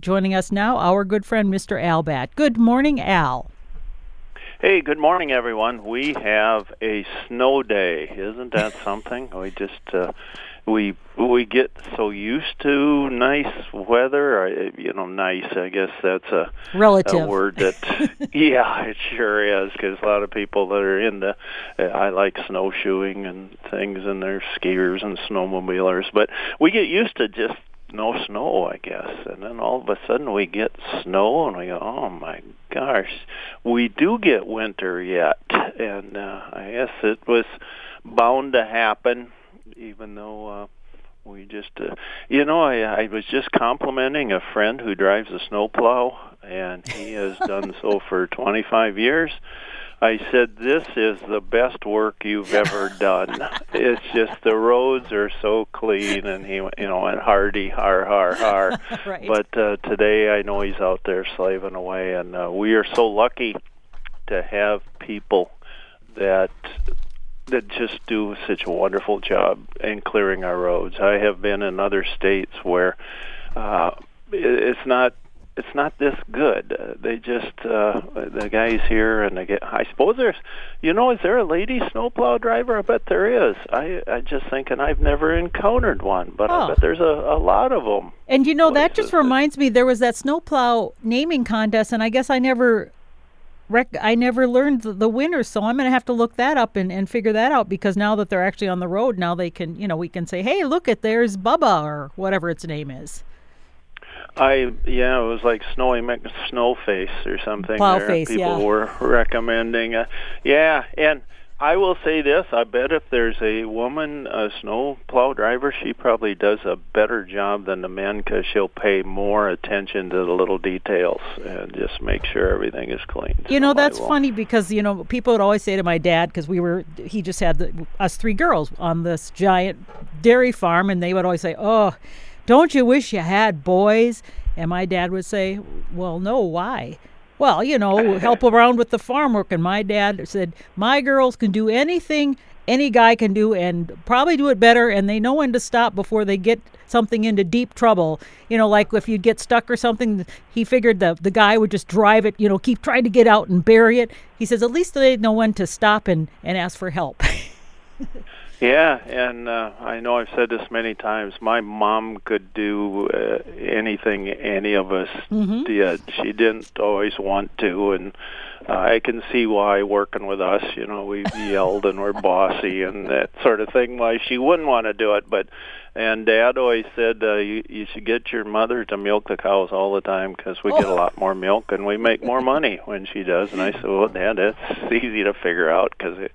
Joining us now, our good friend Mr. Al Batt. Good morning, Al. Hey, good morning, everyone. We have a snow day. Isn't that something? we just uh, we we get so used to nice weather. You know, nice. I guess that's a relative a word that. yeah, it sure is because a lot of people that are into. Uh, I like snowshoeing and things, and they're skiers and snowmobilers. But we get used to just no snow, I guess. And then all of a sudden we get snow, and we go, oh my gosh, we do get winter yet. And uh, I guess it was bound to happen, even though. Uh, we just, uh, you know, I, I was just complimenting a friend who drives a snowplow, and he has done so for 25 years I said, "This is the best work you've ever done. it's just the roads are so clean." And he, you know, went hardy, har, har, har. right. But uh, today, I know he's out there slaving away, and uh, we are so lucky to have people that that just do such a wonderful job in clearing our roads. I have been in other states where uh, it's not it's not this good. Uh, they just uh, the guys here, and they get. I suppose there's, you know, is there a lady snowplow driver? I bet there is. I I just thinking I've never encountered one, but oh. I bet there's a, a lot of them. And you know that just reminds me, there was that snowplow naming contest, and I guess I never. Rec- I never learned the, the winners, so I'm going to have to look that up and, and figure that out because now that they're actually on the road, now they can, you know, we can say, hey, look at there's Bubba or whatever its name is. I yeah, it was like Snowy snow face or something. Plow there. face, People yeah. were recommending. Uh, yeah, and I will say this: I bet if there's a woman, a snow plow driver, she probably does a better job than the men because she'll pay more attention to the little details and just make sure everything is clean. You know, that's funny because you know people would always say to my dad because we were he just had the, us three girls on this giant dairy farm, and they would always say, "Oh." Don't you wish you had boys? And my dad would say, Well, no, why? Well, you know, help around with the farm work. And my dad said, My girls can do anything any guy can do and probably do it better. And they know when to stop before they get something into deep trouble. You know, like if you'd get stuck or something, he figured the, the guy would just drive it, you know, keep trying to get out and bury it. He says, At least they know when to stop and, and ask for help. Yeah, and uh, I know I've said this many times. My mom could do uh, anything any of us mm-hmm. did. She didn't always want to, and uh, I can see why working with us, you know, we yelled and we're bossy and that sort of thing. Why she wouldn't want to do it, but and Dad always said uh, you you should get your mother to milk the cows all the time because we oh. get a lot more milk and we make more money when she does. And I said, well, Dad, that's easy to figure out because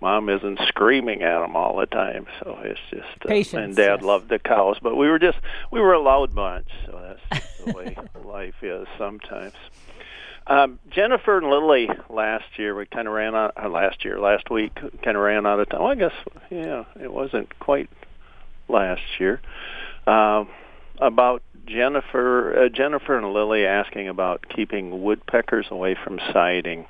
Mom isn't screaming at them all the time. So it's just uh, Patience, and Dad yes. loved the cows, but we were just we were a loud bunch. So that's just the way life is sometimes. Um, Jennifer and Lily last year we kind of ran out. Uh, last year, last week, kind of ran out of time. Well, I guess yeah, it wasn't quite last year. Um, about Jennifer, uh, Jennifer and Lily asking about keeping woodpeckers away from siding.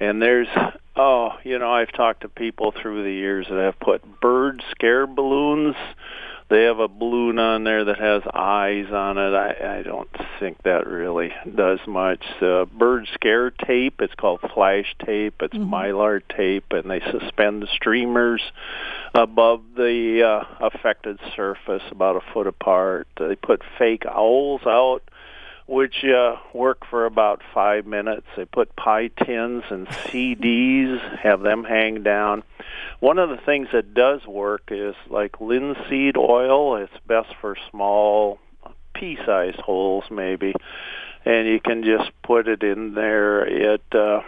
And there's, oh, you know, I've talked to people through the years that have put bird scare balloons. They have a balloon on there that has eyes on it. I, I don't think that really does much. Uh, bird scare tape, it's called flash tape. It's Mhm. mylar tape, and they suspend the streamers above the uh, affected surface about a foot apart. They put fake owls out which uh, work for about five minutes. They put pie tins and CDs, have them hang down. One of the things that does work is like linseed oil. It's best for small, pea-sized holes, maybe, and you can just put it in there. It uh,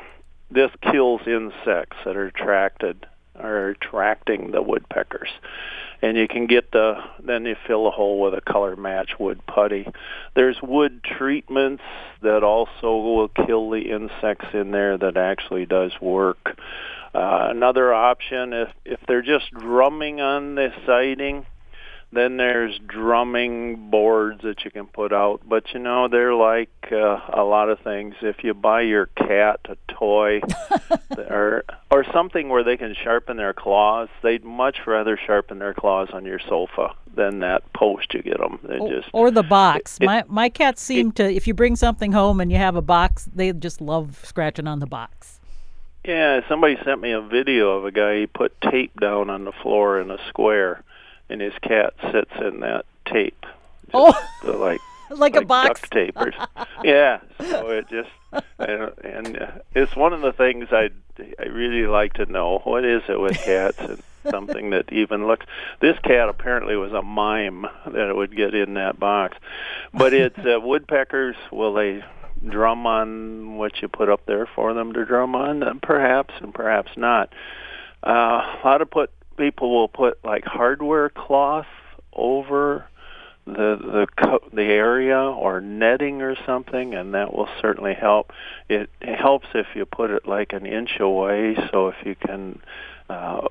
this kills insects that are attracted are attracting the woodpeckers and you can get the then you fill a hole with a color match wood putty. There's wood treatments that also will kill the insects in there that actually does work. Uh, another option if if they're just drumming on the siding, then there's drumming boards that you can put out. But you know they're like uh, a lot of things. If you buy your cat a toy or or something where they can sharpen their claws, they'd much rather sharpen their claws on your sofa than that post you get them. They or, just or the box. it- my my cats seem to if you bring something home and you have a box, they just love scratching on the box. Yeah, somebody sent me a video of a guy. He put tape down on the floor in a square, and his cat sits in that tape. Oh. the, like Like, a box. duct tapers. yeah, so it just and, and uh, it's one of the things I I really like to know. What is it with cats and something that even looks? This cat apparently was a mime that it would get in that box, but it's uh, woodpeckers. Will they drum on what you put up there for them to drum on? Uh, Perhaps, and perhaps not. Uh, a lot of put people will put like hardware cloth over the the the area or netting or something, and that will certainly help. It, it helps if you put it like an inch away, so if you can uh,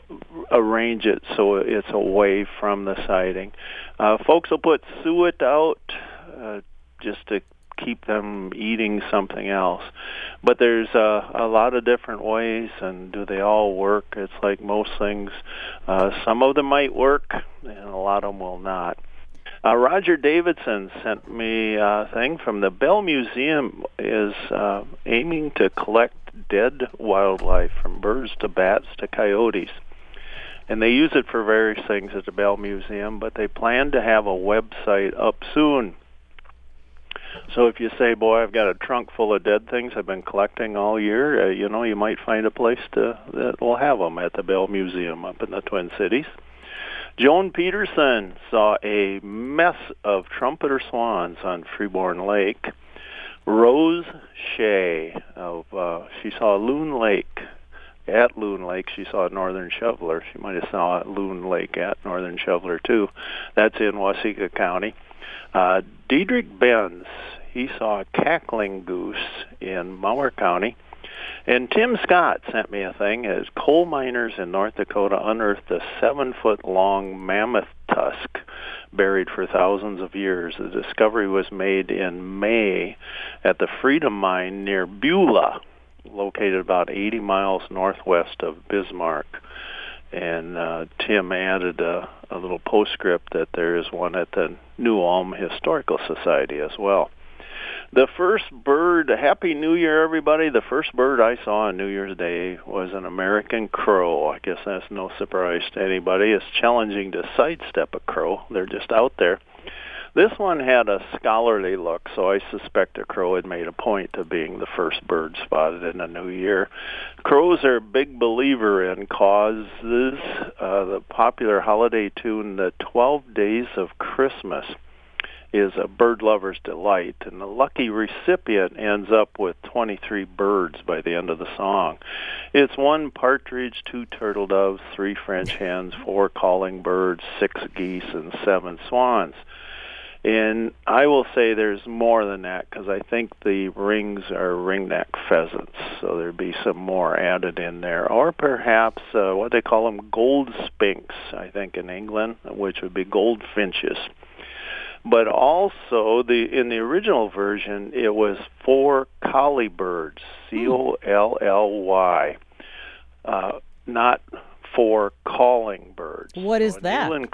arrange it so it's away from the siding. Uh, folks will put suet out uh, just to keep them eating something else. But there's uh, a lot of different ways, and do they all work? It's like most things. Uh, some of them might work, and a lot of them will not. Uh, Roger Davidson sent me a thing from the Bell Museum is uh, aiming to collect dead wildlife from birds to bats to coyotes. And they use it for various things at the Bell Museum, but they plan to have a website up soon. So if you say, "Boy, I've got a trunk full of dead things I've been collecting all year," uh, you know, you might find a place to that will have them at the Bell Museum up in the Twin Cities. Joan Peterson saw a mess of trumpeter swans on Freeborn Lake. Rose Shea of uh, she saw Loon Lake at Loon Lake. She saw Northern Shoveler. She might have saw Loon Lake at Northern Shoveler too. That's in Waseca County. Uh, Diedrich Benz he saw a cackling goose in Mower County. And Tim Scott sent me a thing as coal miners in North Dakota unearthed a seven foot long mammoth tusk buried for thousands of years. The discovery was made in May at the Freedom Mine near Beulah, located about 80 miles northwest of Bismarck. And uh, Tim added a, a little postscript that there is one at the New Ulm Historical Society as well. The first bird, Happy New Year, everybody. The first bird I saw on New Year's Day was an American crow. I guess that's no surprise to anybody. It's challenging to sidestep a crow. They're just out there. This one had a scholarly look, so I suspect a crow had made a point of being the first bird spotted in the new year. Crows are a big believer in causes. Uh, the popular holiday tune, The Twelve Days of Christmas, is a bird lover's delight, and the lucky recipient ends up with 23 birds by the end of the song. It's one partridge, two turtle doves, three French hens, four calling birds, six geese, and seven swans. And I will say there's more than that because I think the rings are ringneck pheasants, so there'd be some more added in there, or perhaps uh, what they call them gold spinks, I think in England, which would be goldfinches. But also the in the original version it was four collie birds c o l l y uh not four calling birds. What is So that? England,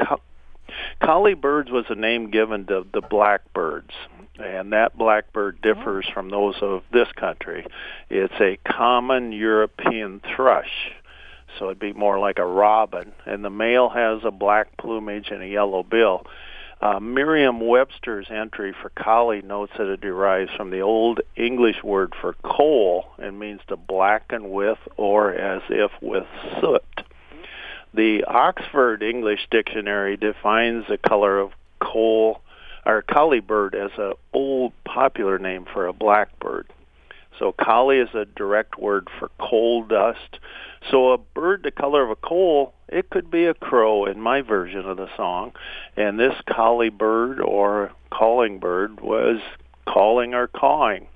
collie birds was a name given to the blackbirds and that blackbird differs from those of this country. It's a common european thrush so it'd be more like a robin and the male has a black plumage and a yellow bill. Uh, Merriam-Webster's entry for collie notes that it derives from the Old English word for coal and means to blacken with or as if with soot. The Oxford English Dictionary defines the color of coal or collie bird as an old popular name for a blackbird. So collie is a direct word for coal dust. So a bird the color of a coal, it could be a crow in my version of the song. And this collie bird or calling bird was calling or cawing.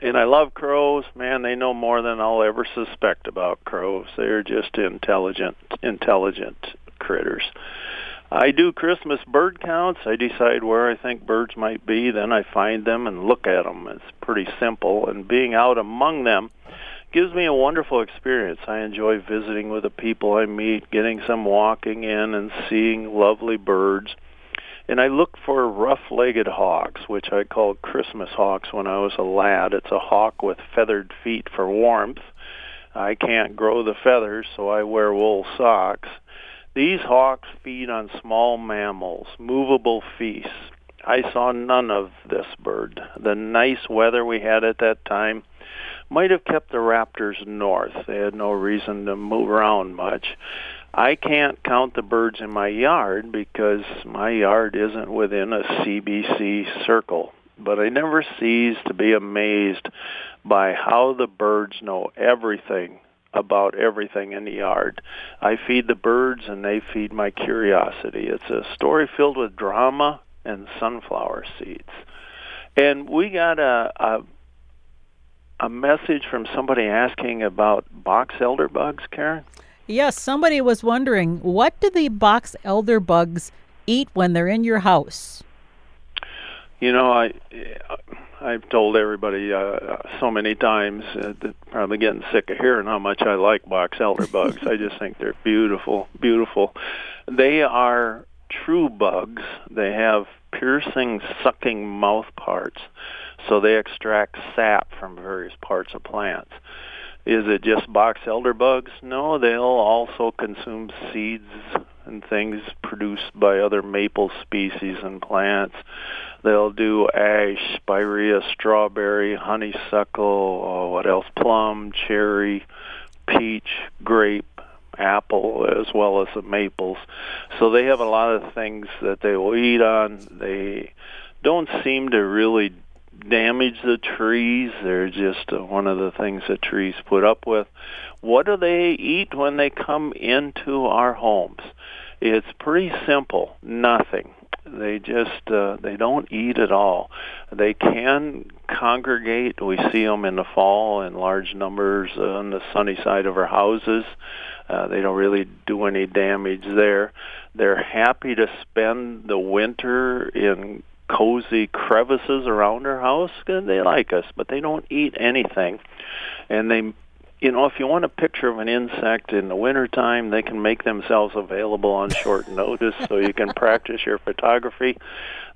And I love crows. Man, they know more than I'll ever suspect about crows. They're just intelligent, intelligent critters. I do Christmas bird counts. I decide where I think birds might be, then I find them and look at them. It's pretty simple. And being out among them, gives me a wonderful experience. I enjoy visiting with the people I meet, getting some walking in and seeing lovely birds. And I look for rough-legged hawks, which I called Christmas hawks when I was a lad. It's a hawk with feathered feet for warmth. I can't grow the feathers, so I wear wool socks. These hawks feed on small mammals, movable feasts. I saw none of this bird. The nice weather we had at that time might have kept the raptors north. They had no reason to move around much. I can't count the birds in my yard because my yard isn't within a CBC circle. But I never cease to be amazed by how the birds know everything about everything in the yard. I feed the birds and they feed my curiosity. It's a story filled with drama and sunflower seeds. And we got a, a a message from somebody asking about box elder bugs, Karen? Yes, somebody was wondering what do the box elder bugs eat when they're in your house? You know, I I've told everybody uh, so many times uh, that probably getting sick of hearing how much I like box elder bugs. I just think they're beautiful, beautiful. They are true bugs. They have piercing, sucking mouth parts so they extract sap from various parts of plants. Is it just box elder bugs? No, they'll also consume seeds and things produced by other maple species and plants. They'll do ash, spirea, strawberry, honeysuckle, oh, what else? Plum, cherry, peach, grape, apple, as well as the maples. So they have a lot of things that they will eat on. They don't seem to really damage the trees. They're just uh, one of the things that trees put up with. What do they eat when they come into our homes? It's pretty simple. Nothing. They just uh, they don't eat at all. They can congregate. We see them in the fall in large numbers on the sunny side of our houses. Uh, they don't really do any damage there. They're happy to spend the winter in cozy crevices around our house. And They like us, but they don't eat anything. And they, you know, if you want a picture of an insect in the wintertime, they can make themselves available on short notice so you can practice your photography.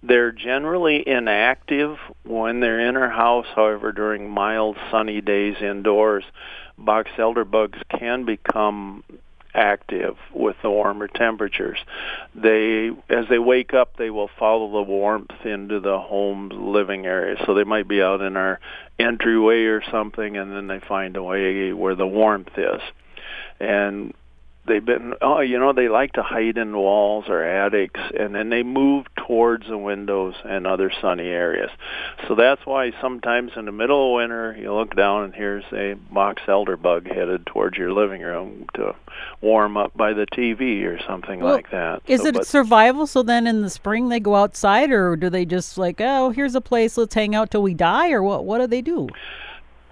They're generally inactive when they're in our house. However, during mild sunny days indoors, box elder bugs can become active with the warmer temperatures. They, as they wake up, they will follow the warmth into the home's living area. So they might be out in our entryway or something, and then they find a way where the warmth is. And they've been oh you know they like to hide in walls or attics and then they move towards the windows and other sunny areas. So that's why sometimes in the middle of winter you look down and here's a box elder bug headed towards your living room to warm up by the TV or something well, like that. is so, it but, survival? So then in the spring they go outside or do they just like oh here's a place let's hang out till we die or what what do they do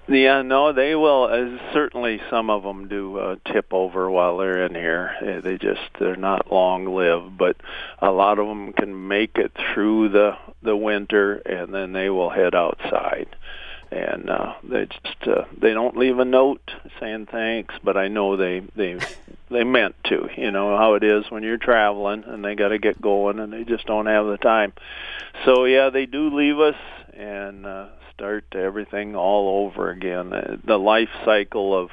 yeah, no, they will. Uh, certainly, some of them do uh, tip over while they're in here. Uh, they just they're not long lived, but a lot of them can make it through the the winter, and then they will head outside. And uh, they just uh, they don't leave a note saying thanks, but I know they they they meant to. You know how it is when you're traveling, and they got to get going, and they just don't have the time. So yeah, they do leave us, and uh, start everything all over again. Uh, the life cycle of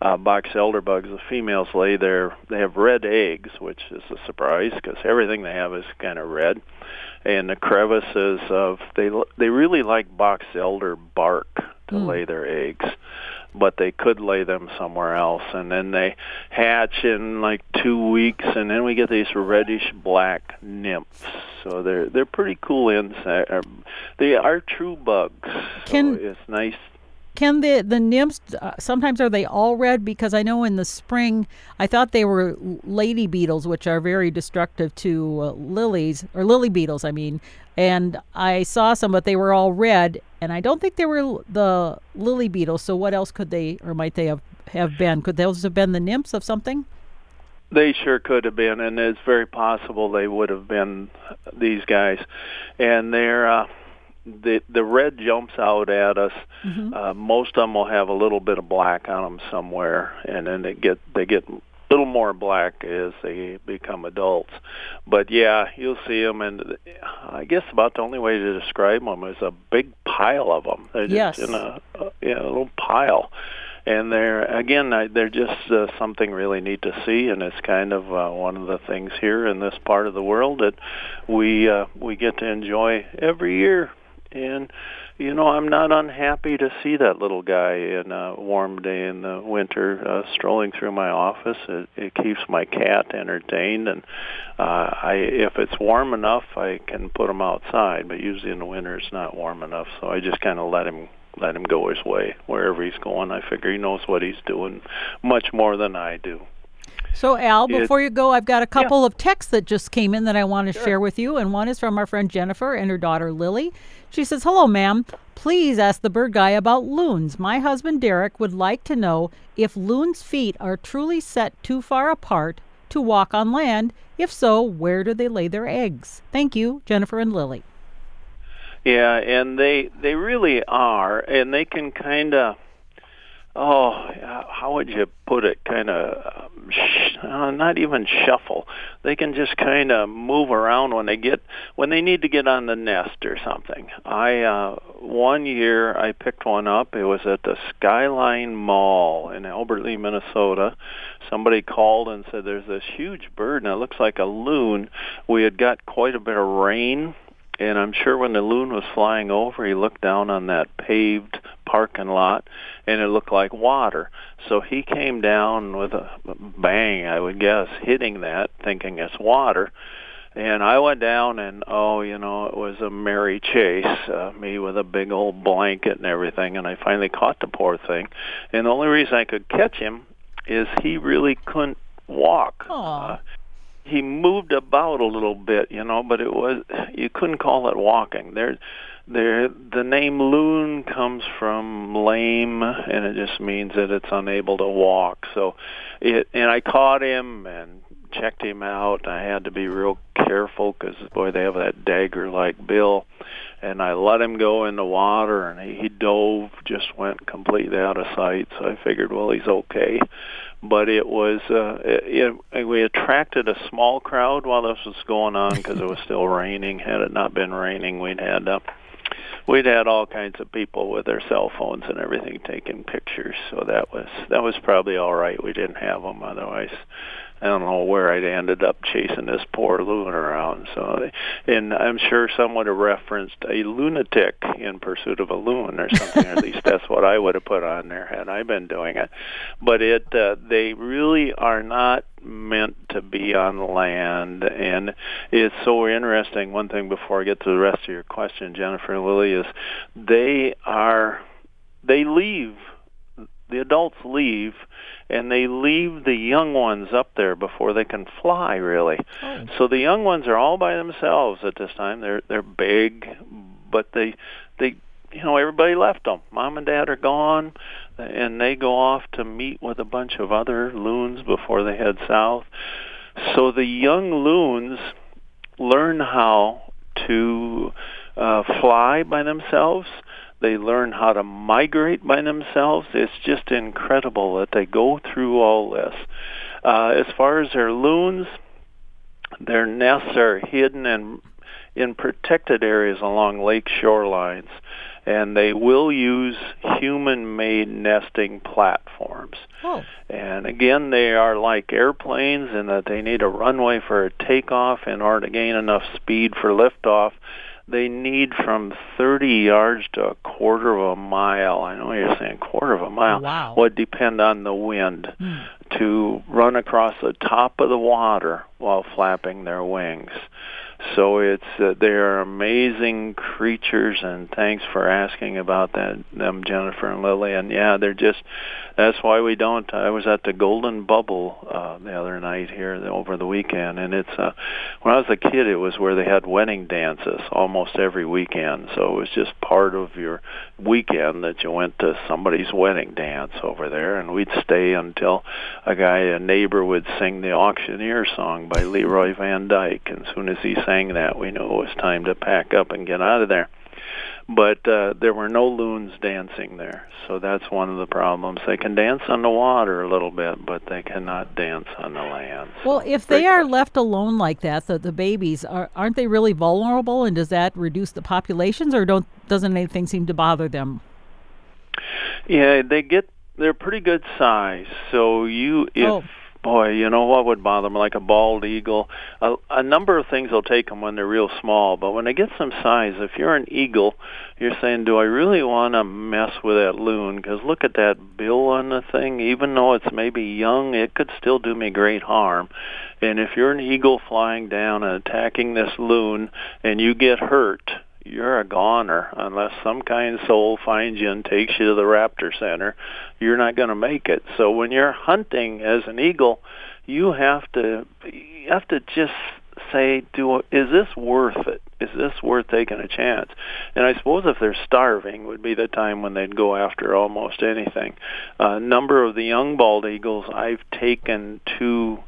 uh, box elder bugs, the females lay their, they have red eggs, which is a surprise because everything they have is kind of red. And the crevices of, they, they really like box elder bark to mm. lay their eggs but they could lay them somewhere else. And then they hatch in like two weeks and then we get these reddish black nymphs. So they're they're pretty cool insects they are true bugs. Can so it's nice can the the nymphs uh, sometimes are they all red because i know in the spring i thought they were lady beetles which are very destructive to uh, lilies or lily beetles i mean and i saw some but they were all red and I don't think they were the lily beetles. So what else could they or might they have have been? Could those have been the nymphs of something? They sure could have been, and it's very possible they would have been these guys. And they're uh, the the red jumps out at us. Mm-hmm. Uh, most of them will have a little bit of black on them somewhere, and then they get they get a little more black as they become adults. But yeah, you'll see them, and I guess about the only way to describe them is a big pile of them. They're yes. just in a, a yeah, a little pile and they're again they're just uh, something really neat to see and it's kind of uh, one of the things here in this part of the world that we uh, we get to enjoy every year and you know I'm not unhappy to see that little guy in a warm day in the winter uh, strolling through my office it, it keeps my cat entertained and uh, I if it's warm enough I can put him outside but usually in the winter it's not warm enough so I just kind of let him let him go his way wherever he's going. I figure he knows what he's doing much more than I do. So, Al, before you go, I've got a couple yeah. of texts that just came in that I want to sure. share with you. And one is from our friend Jennifer and her daughter Lily. She says, Hello, ma'am. Please ask the bird guy about loons. My husband Derek would like to know if loons' feet are truly set too far apart to walk on land. If so, where do they lay their eggs? Thank you, Jennifer and Lily. Yeah, and they they really are, and they can kind of oh, how would you put it? Kind of um, sh- uh, not even shuffle. They can just kind of move around when they get when they need to get on the nest or something. I uh one year I picked one up. It was at the Skyline Mall in Albert Lea, Minnesota. Somebody called and said there's this huge bird and it looks like a loon. We had got quite a bit of rain and I'm sure when the loon was flying over, he looked down on that paved parking lot, and it looked like water. So he came down with a bang, I would guess, hitting that, thinking it's water. And I went down, and oh, you know, it was a merry chase. Uh, me with a big old blanket and everything, and I finally caught the poor thing. And the only reason I could catch him is he really couldn't walk. Aww. Uh, he moved about a little bit, you know, but it was you couldn't call it walking. There, there. The name loon comes from lame, and it just means that it's unable to walk. So, it and I caught him and checked him out. I had to be real careful because boy, they have that dagger-like bill. And I let him go in the water, and he, he dove, just went completely out of sight. So I figured, well, he's okay but it was uh, it, it, we attracted a small crowd while this was going on because it was still raining. Had it not been raining, we'd had uh, we'd had all kinds of people with their cell phones and everything taking pictures. So that was that was probably all right. We didn't have them otherwise. I don't know where I'd ended up chasing this poor loon around. So, and I'm sure some would have referenced a lunatic in pursuit of a loon or something. at least that's what I would have put on there had I been doing it. But it, uh, they really are not meant to be on land, and it's so interesting. One thing before I get to the rest of your question, Jennifer Lily, is they are they leave. The adults leave and they leave the young ones up there before they can fly really. Oh. so the young ones are all by themselves at this time. They're they're big but they they you know everybody left them. Mom and dad are gone and they go off to meet with a bunch of other loons before they head south. So the young loons learn how to uh, fly by themselves they learn how to migrate by themselves. It's just incredible that they go through all this. Uh, as far as their loons, their nests are hidden in in protected areas along lake shorelines, and they will use human-made nesting platforms. Oh. And again, they are like airplanes in that they need a runway for a takeoff in order to gain enough speed for liftoff they need from 30 yards to a quarter of a mile. I know you're saying quarter of a mile. Wow. Would depend on the wind mm. to run across the top of the water while flapping their wings. So it's uh, they are amazing creatures, and thanks for asking about that, them Jennifer and Lily. And yeah, they're just that's why we don't. I was at the Golden Bubble uh, the other night here over the weekend, and it's uh, when I was a kid, it was where they had wedding dances almost every weekend. So it was just part of your weekend that you went to somebody's wedding dance over there, and we'd stay until a guy, a neighbor, would sing the Auctioneer song by Leroy Van Dyke. And as soon as he sang that, we knew it was time to pack up and get out of there. but uh, there were no loons dancing there. So that's one of the problems. They can dance on the water a little bit, but they cannot dance on the land. Well, if they are left alone like that, the, the babies are aren't they really vulnerable? And does that reduce the populations, or don't doesn't anything seem to bother them? Yeah, they get they're pretty good size. So you if Oh. Boy, you know what would bother them like a bald eagle. A, a number of things will take them when they're real small, but when they get some size, if you're an eagle, you're saying, "Do I really want to mess with that loon? Because look at that bill on the thing. Even though it's maybe young, it could still do me great harm." And if you're an eagle flying down and attacking this loon, and you get hurt, you're a goner unless some kind soul finds you and takes you to the raptor center. You're not going to make it. So when you're hunting as an eagle you have to you have to just say do is this worth it? Is this worth taking a chance? And i suppose if they're starving would be the time when they'd go after almost anything. A number of the young bald eagles i've taken to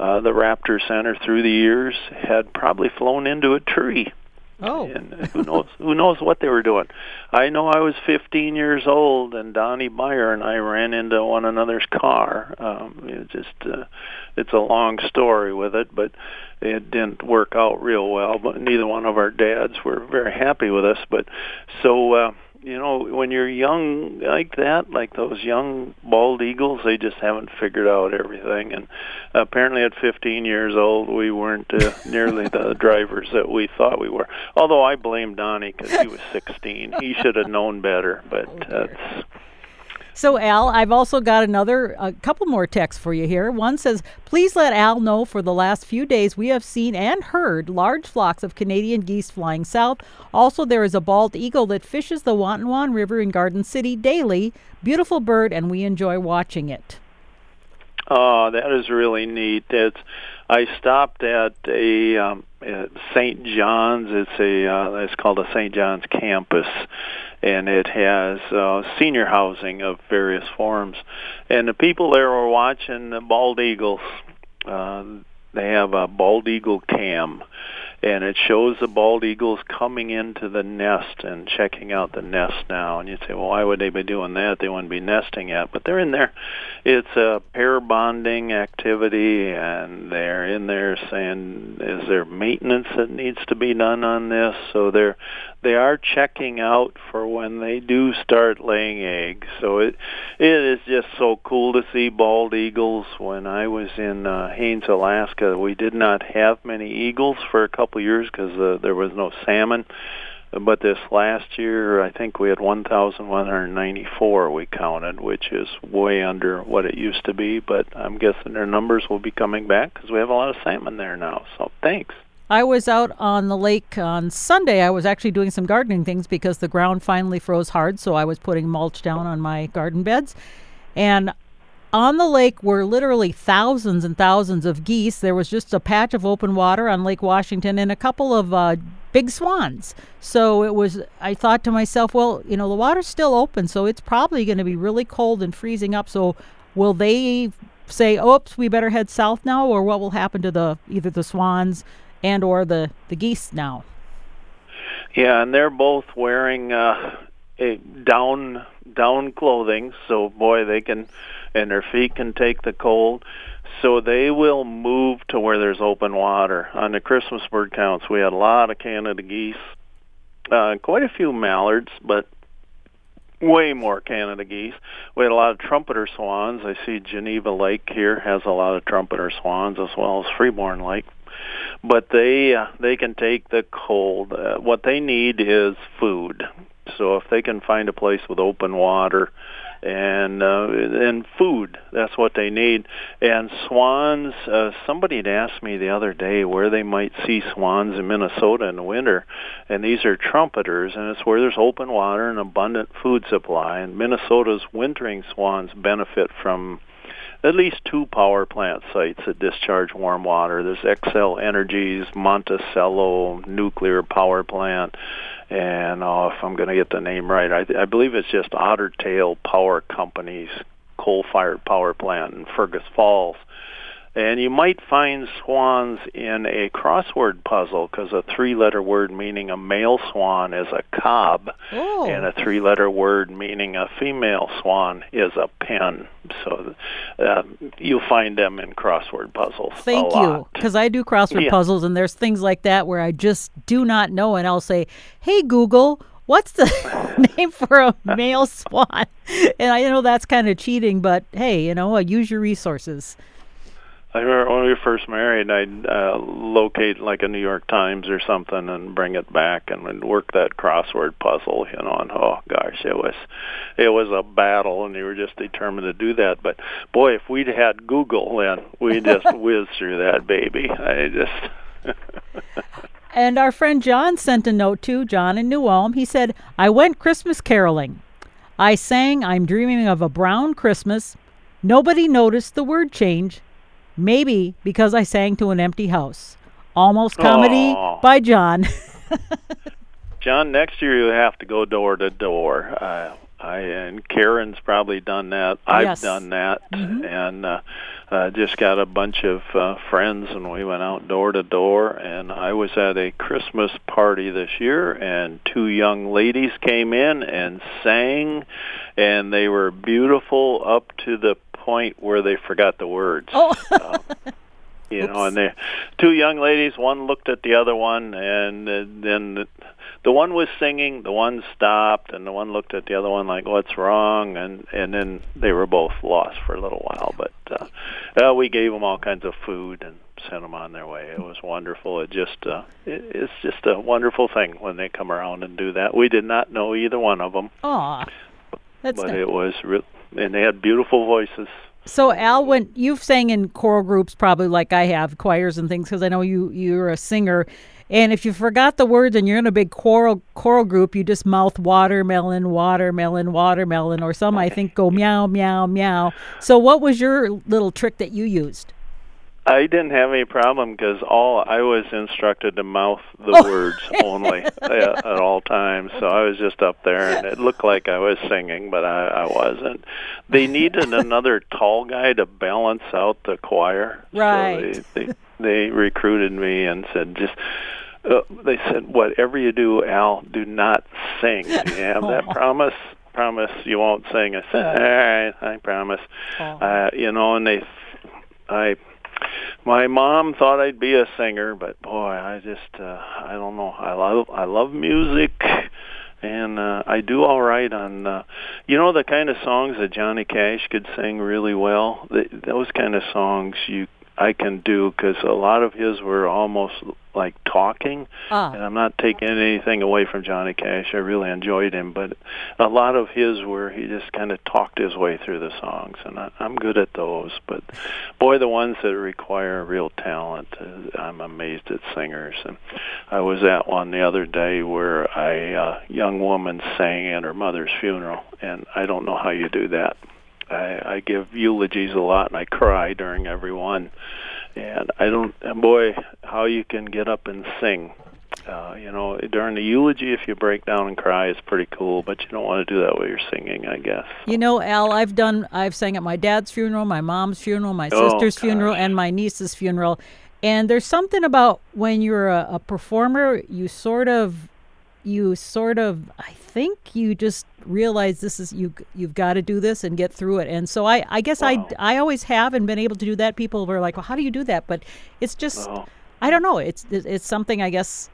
uh, the raptor center through the years had probably flown into a tree Oh, and who knows who knows what they were doing. I know I was 15 years old, and Donnie Meyer and I ran into one another's car. Um, it just uh, it's a long story with it, but it didn't work out real well. But neither one of our dads were very happy with us. But so. Uh, you know, when you're young like that, like those young bald eagles, they just haven't figured out everything. And apparently, at 15 years old, we weren't uh, nearly the drivers that we thought we were. Although I blame Donnie because he was 16, he should have known better. But that's So, Al, I've also got another, a couple more texts for you here. One says, Please let Al know for the last few days we have seen and heard large flocks of Canadian geese flying south. Also, there is a bald eagle that fishes the Watonwan River in Garden City daily. Beautiful bird, and we enjoy watching it. Oh, that is really neat. It's I stopped at a um, St. John's. It's a uh, it's called a St. John's campus, and it has uh, senior housing of various forms. And the people there were watching the bald eagles. Uh, they have a bald eagle cam, and it shows the bald eagles coming into the nest and checking out the nest now. And you say, well, why would they be doing that? They wouldn't be nesting yet, but they're in there. It's a pair bonding activity, and they're in there saying, is there maintenance that needs to be done on this? So they're they are checking out for when they do start laying eggs. So it it is just so cool to see bald eagles. When I was in uh, Haines, Alaska, we did not have many eagles for a couple of years because uh, there was no salmon. But this last year, I think we had 1,194 we counted, which is way under what it used to be. But I'm guessing their numbers will be coming back because we have a lot of salmon there now. So thanks. I was out on the lake on Sunday. I was actually doing some gardening things because the ground finally froze hard, so I was putting mulch down on my garden beds. And on the lake were literally thousands and thousands of geese. There was just a patch of open water on Lake Washington and a couple of uh, big swans. So it was, I thought to myself, well, you know, the water's still open, so it's probably going to be really cold and freezing up. So will they say, oops, we better head south now? Or what will happen to the either the swans and or the, the geese now? Yeah, and they're both wearing uh, a down down clothing, so boy, they can, and their feet can take the cold. So they will move to where there's open water. On the Christmas bird counts, we had a lot of Canada geese, uh, quite a few mallards, but way more Canada geese. We had a lot of trumpeter swans. I see Geneva Lake here has a lot of trumpeter swans as well as Freeborn Lake but they uh, they can take the cold. Uh, what they need is food. So if they can find a place with open water and uh, and food, that's what they need. And swans. Uh, somebody had asked me the other day where they might see swans in Minnesota in the winter, and these are trumpeters, and it's where there's open water and abundant food supply. And Minnesota's wintering swans benefit from at least two power plant sites that discharge warm water. There's Xcel Energy's Monticello nuclear power plant, and oh, if I'm going to get the name right, I, I believe it's just Otter Tail Power Company's coal-fired power plant in Fergus Falls. And you might find swans in a crossword puzzle because a three-letter word meaning a male swan is a cob, Oh. and a three-letter word meaning a female swan is a pen. So uh, you'll find them in crossword puzzles. Thank you, because I do crossword Yeah. puzzles, and there's things like that where I just do not know, and I'll say, "Hey Google, what's the name for a male swan?" And I know that's kind of cheating, but hey, you know, use your resources. I remember when we were first married, I'd uh, locate like a New York Times or something and bring it back and would work that crossword puzzle, you know, and oh gosh, it was it was a battle and you were just determined to do that. But boy, if we'd had Google then we just whizzed through that baby. I just And our friend John sent a note too, John in New Ulm. He said, I went Christmas caroling. I sang I'm Dreaming of a Brown Christmas. Nobody noticed the word change. Maybe because I sang to an empty house. Almost comedy Aw. by John. John, next year you have to go door to door. Uh, I and Karen's probably done that. I've Yes. done that, and uh, uh, just got a bunch of uh, friends, and we went out door to door. And I was at a Christmas party this year, and two young ladies came in and sang, and they were beautiful up to the point where they forgot the words. oh, You know, and the two young ladies, one looked at the other one, and uh, then the, the one was singing, the one stopped, and the one looked at the other one like, "What's wrong?" and and then they were both lost for a little while. But uh, uh, we gave them all kinds of food and sent them on their way. It was wonderful. It just uh, it, it's just a wonderful thing when they come around and do that. We did not know either one of them, aw. That's but nice. it was real, and they had beautiful voices. So Al, when you've sang in choral groups, probably like I have, choirs and things, because I know you you're a singer. And if you forgot the words and you're in a big choral choral group, you just mouth watermelon, watermelon, watermelon, or some I think go meow meow meow. So what was your little trick that you used? I didn't have any problem because all I was instructed to mouth the Oh. words only at, at all times. So I was just up there, and it looked like I was singing, but I, I wasn't. They needed another tall guy to balance out the choir. Right. So they, they they recruited me and said just. Uh, they said, "Whatever you do, Al, do not sing. Do you have that promise? Promise you won't sing." I said, "All right, I promise." Oh. Uh, you know, and they, I my mom thought I'd be a singer, but boy, I just uh, I don't know. I love I love music and uh, I do all right on uh, you know the kind of songs that Johnny Cash could sing really well. Th- those kind of songs you I can do cuz a lot of his were almost like talking Ah, and I'm not taking anything away from Johnny Cash. I really enjoyed him, but a lot of his were he just kind of talked his way through the songs, and I, I'm good at those. But boy, the ones that require real talent, uh, I'm amazed at singers. And I was at one the other day where a uh, young woman sang at her mother's funeral, and I don't know how you do that. I, I give eulogies a lot, and I cry during every one. And I don't, and boy, how you can get up and sing. Uh, you know, during the eulogy, if you break down and cry, it's pretty cool. But you don't want to do that while you're singing, I guess. you know, Al, I've done I've sang at my dad's funeral, my mom's funeral, my Oh, sister's funeral, and my niece's funeral. And there's something about when you're a, a performer, you sort of you sort of I think you just realize this is you you've got to do this and get through it. And so I I guess Wow. I I always have and been able to do that. People were like, "Well, how do you do that?" But it's just. I don't know. It's it's something I guess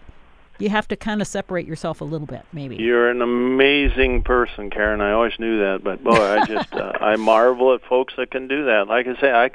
you have to kind of separate yourself a little bit, maybe. You're an amazing person, Karen. I always knew that, but boy, I just uh, I marvel at folks that can do that. Like I say, I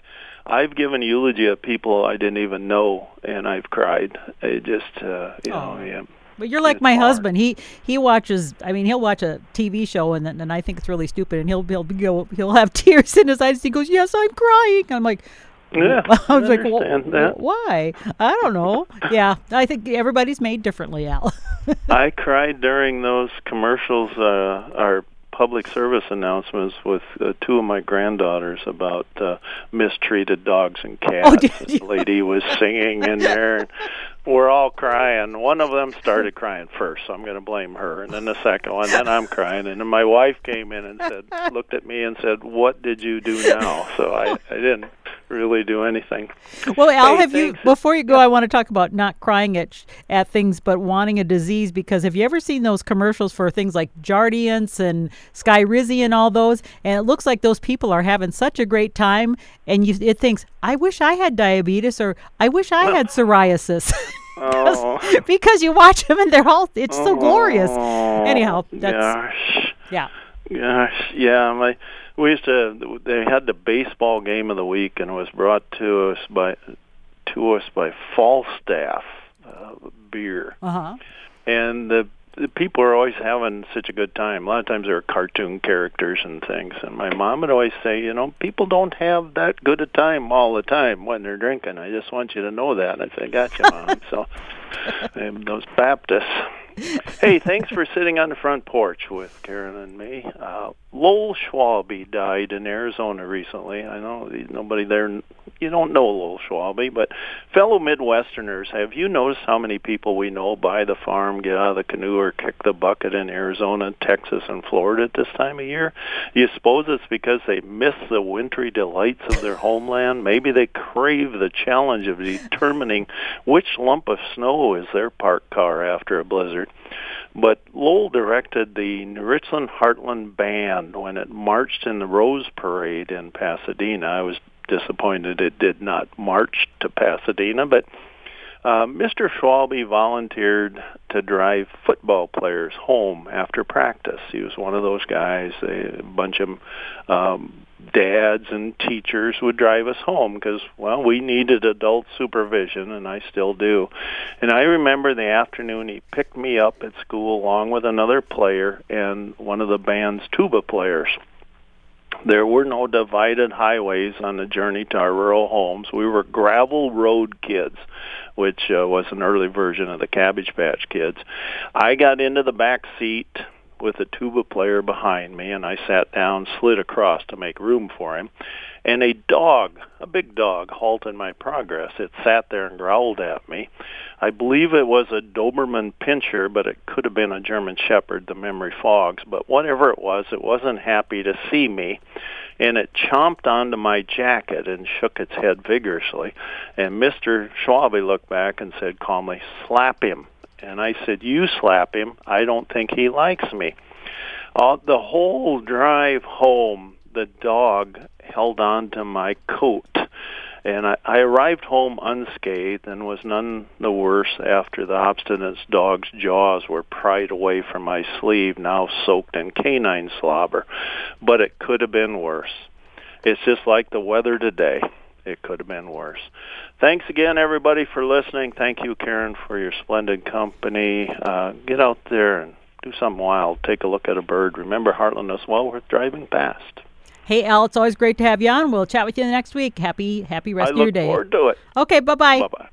I've given eulogy at people I didn't even know, and I've cried. It just uh, you know, Oh. yeah. But you're like my husband. He he watches. I mean, he'll watch a TV show and then, and I think it's really stupid. And he'll he'll he'll, he'll have tears in his eyes. He goes, "Yes, I'm crying." I'm like, Yeah, I was I like, well, why? I don't know. yeah, I think everybody's made differently, Al. I cried during those commercials, uh, our public service announcements with uh, two of my granddaughters about uh, mistreated dogs and cats. Oh, And you? the lady was singing in there. And we're all crying. One of them started crying first, so I'm going to blame her. And then the second one, then I'm crying. And then my wife came in and said, looked at me and said, "What did you do now?" So I, I didn't really do anything. Well, Al, Hey, have you before you go? I want to talk about not crying at at things, but wanting a disease. Because have you ever seen those commercials for things like Jardiance and Skyrizi and all those? And it looks like those people are having such a great time, and you it thinks, I wish I had diabetes, or I wish I had psoriasis. Oh, because you watch them and they're all it's so glorious. oh, Anyhow, that's gosh. yeah. Gosh, yeah, my we used to. They had the baseball game of the week, and it was brought to us by to us by Falstaff uh, beer, Uh huh. and the the people are always having such a good time. A lot of times there are cartoon characters and things, and my mom would always say, you know, people don't have that good a time all the time when they're drinking. I just want you to know that. I said, gotcha, mom. so those Baptists. Hey, thanks for sitting on the front porch with Karen and me. Uh, Lowell Schwalbe died in Arizona recently. I know nobody there, you don't know Lowell Schwalbe, but fellow Midwesterners, have you noticed how many people we know buy the farm, get out of the canoe, or kick the bucket in Arizona, Texas, and Florida at this time of year? You suppose it's because they miss the wintry delights of their homeland? Maybe they crave the challenge of determining which lump of snow is their parked car after a blizzard. But Lowell directed the New Richland Hartland Band when it marched in the Rose Parade in Pasadena. I was disappointed it did not march to Pasadena, but uh, Mr. Schwalbe volunteered to drive football players home after practice. He was one of those guys. A bunch of um, dads and teachers would drive us home because, well, we needed adult supervision, and I still do. And I remember the afternoon he picked me up at school along with another player and one of the band's tuba players. There were no divided highways on the journey to our rural homes. We were gravel road kids, which uh, was an early version of the Cabbage Patch Kids. I got into the back seat with a tuba player behind me, and I sat down, slid across to make room for him. And a dog, a big dog, halted my progress. It sat there and growled at me. I believe it was a Doberman Pinscher, but it could have been a German Shepherd. The memory fogs. But whatever it was, it wasn't happy to see me, and it chomped onto my jacket and shook its head vigorously. And Mr. Schwalbe looked back and said calmly, "Slap him." And I said, "You slap him. I don't think he likes me." Uh, the whole drive home, the dog held on to my coat. And I, I arrived home unscathed and was none the worse after the obstinate dog's jaws were pried away from my sleeve, now soaked in canine slobber. But it could have been worse. It's just like the weather today. It could have been worse. Thanks again, everybody, for listening. Thank you, Karen, for your splendid company. Uh, get out there and do something wild. Take a look at a bird. Remember, Hartland is well worth driving past. Hey Al, it's always great to have you on. We'll chat with you next week. Happy happy rest I of your look day. forward to it. Okay, bye bye. Bye bye.